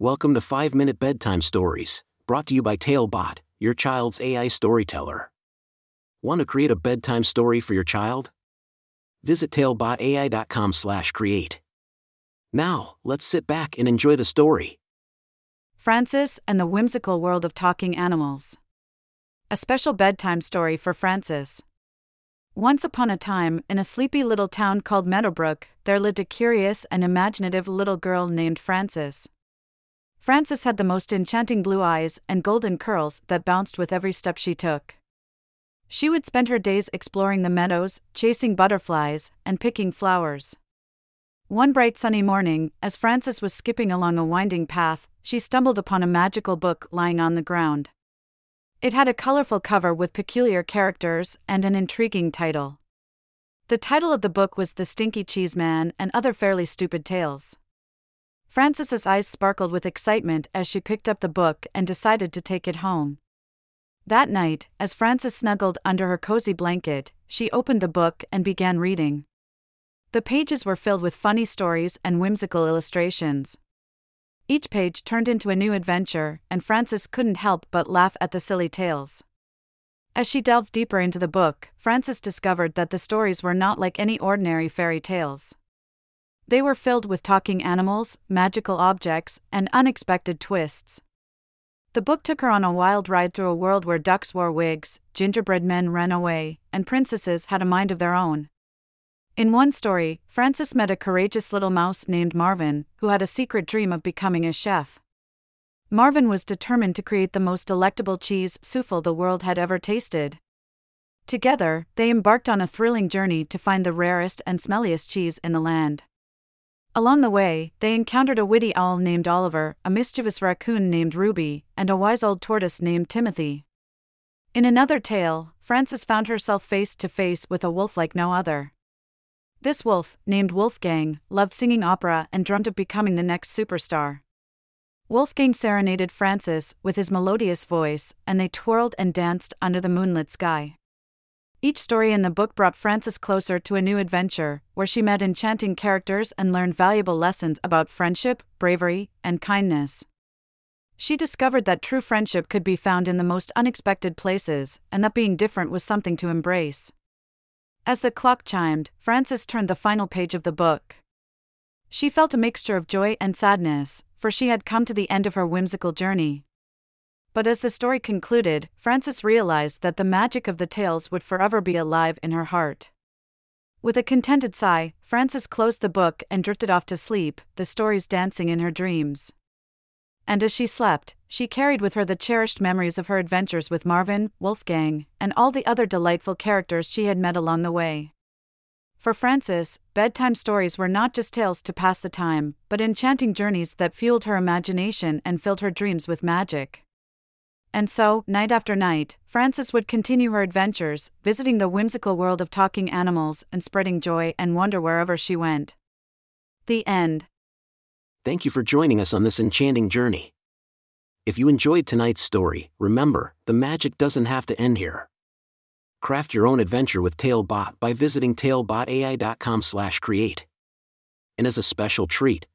Welcome to 5 Minute Bedtime Stories, brought to you by Talebot, your child's AI storyteller. Want to create a bedtime story for your child? Visit talebotai.com/create. Now, let's sit back and enjoy the story. Frances and the Whimsical World of Talking Animals. A special bedtime story for Frances. Once upon a time, in a sleepy little town called Meadowbrook, there lived a curious and imaginative little girl named Frances. Frances had the most enchanting blue eyes and golden curls that bounced with every step she took. She would spend her days exploring the meadows, chasing butterflies, and picking flowers. One bright sunny morning, as Frances was skipping along a winding path, she stumbled upon a magical book lying on the ground. It had a colorful cover with peculiar characters and an intriguing title. The title of the book was The Stinky Cheese Man and Other Fairly Stupid Tales. Frances's eyes sparkled with excitement as she picked up the book and decided to take it home. That night, as Frances snuggled under her cozy blanket, she opened the book and began reading. The pages were filled with funny stories and whimsical illustrations. Each page turned into a new adventure, and Frances couldn't help but laugh at the silly tales. As she delved deeper into the book, Frances discovered that the stories were not like any ordinary fairy tales. They were filled with talking animals, magical objects, and unexpected twists. The book took her on a wild ride through a world where ducks wore wigs, gingerbread men ran away, and princesses had a mind of their own. In one story, Frances met a courageous little mouse named Marvin, who had a secret dream of becoming a chef. Marvin was determined to create the most delectable cheese souffle the world had ever tasted. Together, they embarked on a thrilling journey to find the rarest and smelliest cheese in the land. Along the way, they encountered a witty owl named Oliver, a mischievous raccoon named Ruby, and a wise old tortoise named Timothy. In another tale, Frances found herself face to face with a wolf like no other. This wolf, named Wolfgang, loved singing opera and dreamt of becoming the next superstar. Wolfgang serenaded Frances with his melodious voice, and they twirled and danced under the moonlit sky. Each story in the book brought Frances closer to a new adventure, where she met enchanting characters and learned valuable lessons about friendship, bravery, and kindness. She discovered that true friendship could be found in the most unexpected places, and that being different was something to embrace. As the clock chimed, Frances turned the final page of the book. She felt a mixture of joy and sadness, for she had come to the end of her whimsical journey. But as the story concluded, Frances realized that the magic of the tales would forever be alive in her heart. With a contented sigh, Frances closed the book and drifted off to sleep, the stories dancing in her dreams. And as she slept, she carried with her the cherished memories of her adventures with Marvin, Wolfgang, and all the other delightful characters she had met along the way. For Frances, bedtime stories were not just tales to pass the time, but enchanting journeys that fueled her imagination and filled her dreams with magic. And so, night after night, Frances would continue her adventures, visiting the whimsical world of talking animals and spreading joy and wonder wherever she went. The end. Thank you for joining us on this enchanting journey. If you enjoyed tonight's story, remember, the magic doesn't have to end here. Craft your own adventure with Talebot by visiting talebotai.com/create. And as a special treat,